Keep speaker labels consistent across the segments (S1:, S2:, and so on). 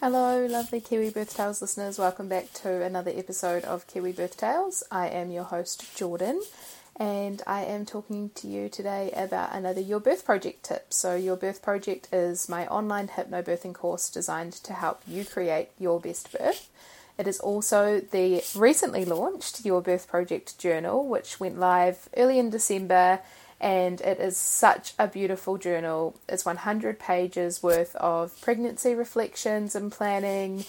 S1: Hello, lovely Kiwi Birth Tales listeners. Welcome back to another episode of Kiwi Birth Tales. I am your host, Jordan, and I am talking to you today about another Your Birth Project tip. So, Your Birth Project is my online hypnobirthing course designed to help you create your best birth. It is also the recently launched Your Birth Project journal, which went live early in December and it is such a beautiful journal. It's 100 pages worth of pregnancy reflections and planning,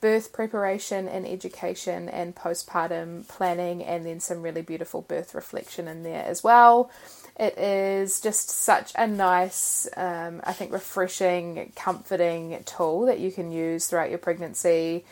S1: birth preparation and education, and postpartum planning, and then some really beautiful birth reflection in there as well. It is just such a nice, um, I think, refreshing, comforting tool that you can use throughout your pregnancy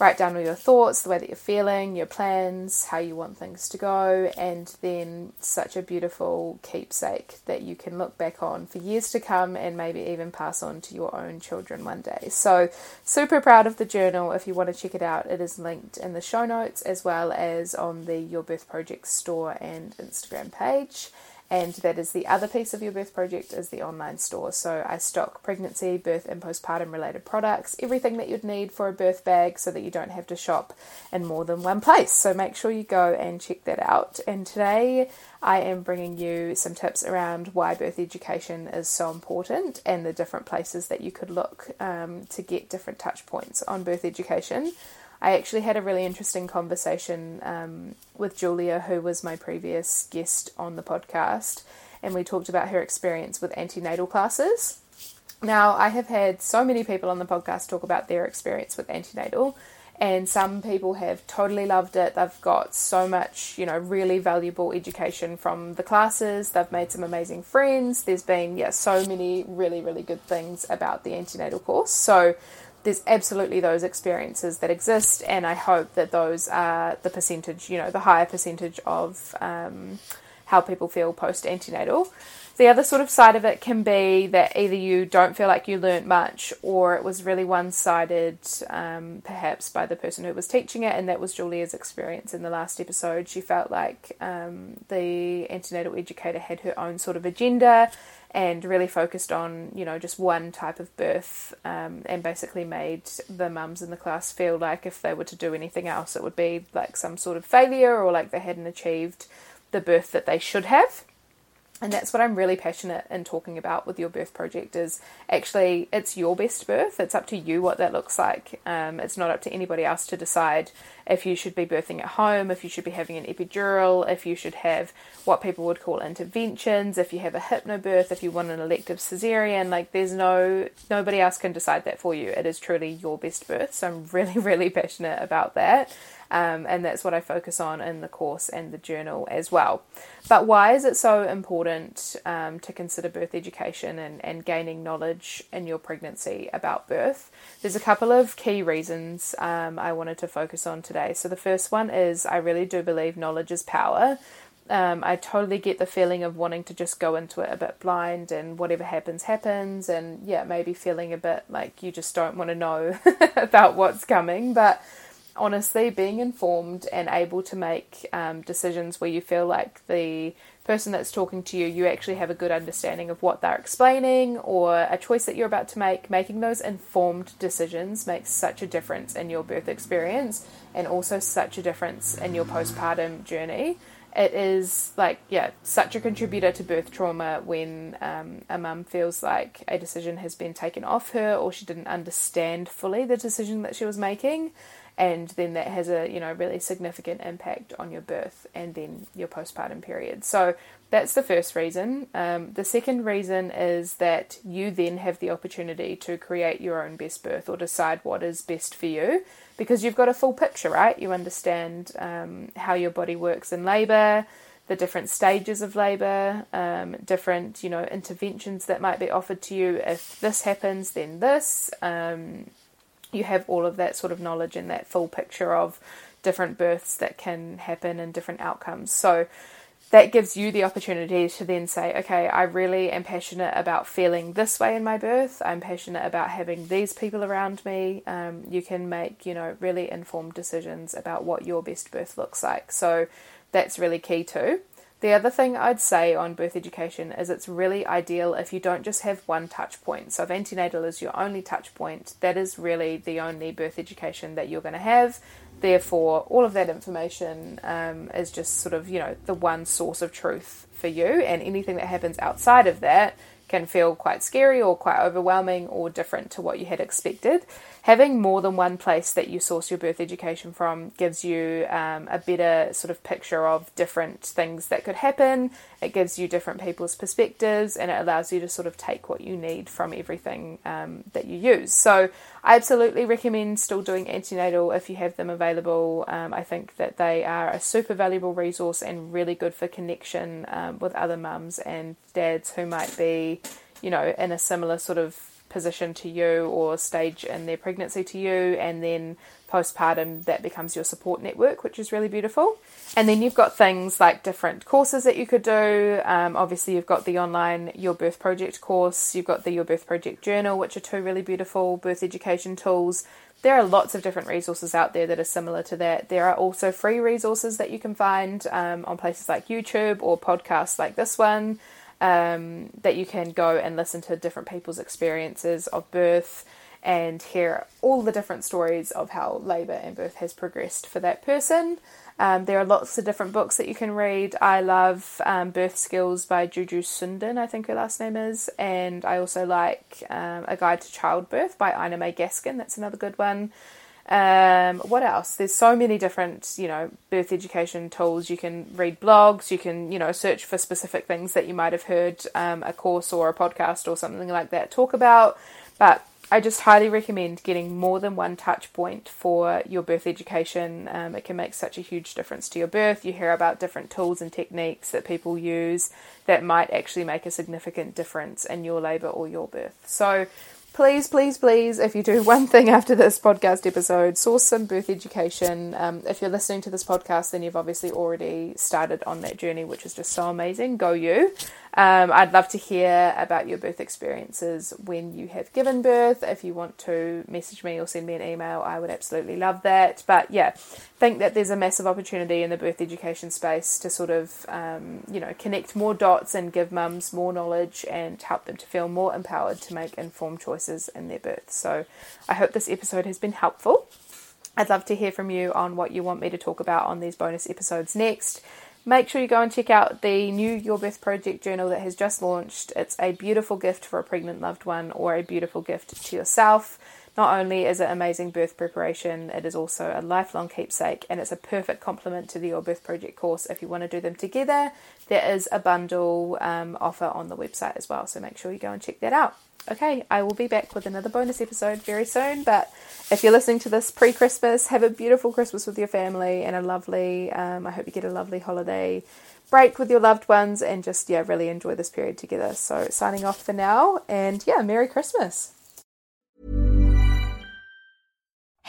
S1: write down all your thoughts, the way that you're feeling, your plans, how you want things to go, and then such a beautiful keepsake that you can look back on for years to come and maybe even pass on to your own children one day. So, super proud of the journal. If you want to check it out, it is linked in the show notes as well as on the Your Birth Project store and Instagram page and that is the other piece of your birth project is the online store. So i stock pregnancy birth and postpartum related products everything that you'd need for a birth bag so that you don't have to shop in more than one place. So make sure you go and check that out. And today i am bringing you some tips around why birth education is so important and the different places that you could look um, to get different touch points on birth education I actually had a really interesting conversation um, with Julia, who was my previous guest on the podcast, and we talked about her experience with antenatal classes. Now, I have had so many people on the podcast talk about their experience with antenatal, and some people have totally loved it. They've got so much, you know, really valuable education from the classes. They've made some amazing friends. There's been, yeah, so many really, really good things about the antenatal course. So, there's absolutely those experiences that exist, and I hope that those are the percentage, you know, the higher percentage of um, how people feel post antenatal. The other sort of side of it can be that either you don't feel like you learnt much, or it was really one sided, um, perhaps by the person who was teaching it, and that was Julia's experience in the last episode. She felt like um, the antenatal educator had her own sort of agenda and really focused on you know just one type of birth um, and basically made the mums in the class feel like if they were to do anything else it would be like some sort of failure or like they hadn't achieved the birth that they should have and that's what I'm really passionate in talking about with your birth project is actually it's your best birth. It's up to you what that looks like. Um, it's not up to anybody else to decide if you should be birthing at home, if you should be having an epidural, if you should have what people would call interventions, if you have a hypnobirth, if you want an elective cesarean. Like there's no nobody else can decide that for you. It is truly your best birth. So I'm really really passionate about that. Um, and that's what I focus on in the course and the journal as well. But why is it so important um, to consider birth education and, and gaining knowledge in your pregnancy about birth? There's a couple of key reasons um, I wanted to focus on today. So, the first one is I really do believe knowledge is power. Um, I totally get the feeling of wanting to just go into it a bit blind and whatever happens, happens. And yeah, maybe feeling a bit like you just don't want to know about what's coming. But honestly, being informed and able to make um, decisions where you feel like the person that's talking to you, you actually have a good understanding of what they're explaining or a choice that you're about to make, making those informed decisions makes such a difference in your birth experience and also such a difference in your postpartum journey. It is like, yeah, such a contributor to birth trauma when um, a mum feels like a decision has been taken off her or she didn't understand fully the decision that she was making and then that has a you know really significant impact on your birth and then your postpartum period so that's the first reason um, the second reason is that you then have the opportunity to create your own best birth or decide what is best for you because you've got a full picture right you understand um, how your body works in labor the different stages of labour, um, different you know interventions that might be offered to you. If this happens, then this. Um, you have all of that sort of knowledge and that full picture of different births that can happen and different outcomes. So that gives you the opportunity to then say, okay, I really am passionate about feeling this way in my birth. I'm passionate about having these people around me. Um, you can make, you know, really informed decisions about what your best birth looks like. So that's really key too. The other thing I'd say on birth education is it's really ideal if you don't just have one touch point. So if antenatal is your only touch point, that is really the only birth education that you're going to have. Therefore, all of that information um, is just sort of, you know, the one source of truth for you, and anything that happens outside of that can feel quite scary or quite overwhelming or different to what you had expected having more than one place that you source your birth education from gives you um, a better sort of picture of different things that could happen. It gives you different people's perspectives and it allows you to sort of take what you need from everything um, that you use. So, I absolutely recommend still doing antenatal if you have them available. Um, I think that they are a super valuable resource and really good for connection um, with other mums and dads who might be, you know, in a similar sort of position to you or stage in their pregnancy to you, and then postpartum that becomes your support network, which is really beautiful. And then you've got things like different courses that you could do. Um, obviously, you've got the online Your Birth Project course, you've got the Your Birth Project journal, which are two really beautiful birth education tools. There are lots of different resources out there that are similar to that. There are also free resources that you can find um, on places like YouTube or podcasts like this one um, that you can go and listen to different people's experiences of birth and hear all the different stories of how labour and birth has progressed for that person. Um, there are lots of different books that you can read. I love um, Birth Skills by Juju Sundin, I think her last name is, and I also like um, A Guide to Childbirth by Ina May Gaskin. That's another good one. Um, what else? There's so many different, you know, birth education tools. You can read blogs. You can, you know, search for specific things that you might have heard um, a course or a podcast or something like that talk about. But I just highly recommend getting more than one touch point for your birth education. Um, it can make such a huge difference to your birth. You hear about different tools and techniques that people use that might actually make a significant difference in your labour or your birth. So please, please, please, if you do one thing after this podcast episode, source some birth education. Um, if you're listening to this podcast, then you've obviously already started on that journey, which is just so amazing. Go you. Um, I'd love to hear about your birth experiences when you have given birth. If you want to message me or send me an email, I would absolutely love that. But yeah, think that there's a massive opportunity in the birth education space to sort of, um, you know, connect more dots and give mums more knowledge and help them to feel more empowered to make informed choices in their birth. So I hope this episode has been helpful. I'd love to hear from you on what you want me to talk about on these bonus episodes next make sure you go and check out the new Your Birth Project journal that has just launched. It's a beautiful gift for a pregnant loved one or a beautiful gift to yourself. Not only is it amazing birth preparation, it is also a lifelong keepsake and it's a perfect complement to the Your Birth Project course if you want to do them together. There is a bundle um, offer on the website as well, so make sure you go and check that out. Okay, I will be back with another bonus episode very soon. But if you're listening to this pre Christmas, have a beautiful Christmas with your family and a lovely, um, I hope you get a lovely holiday break with your loved ones and just, yeah, really enjoy this period together. So, signing off for now and yeah, Merry Christmas.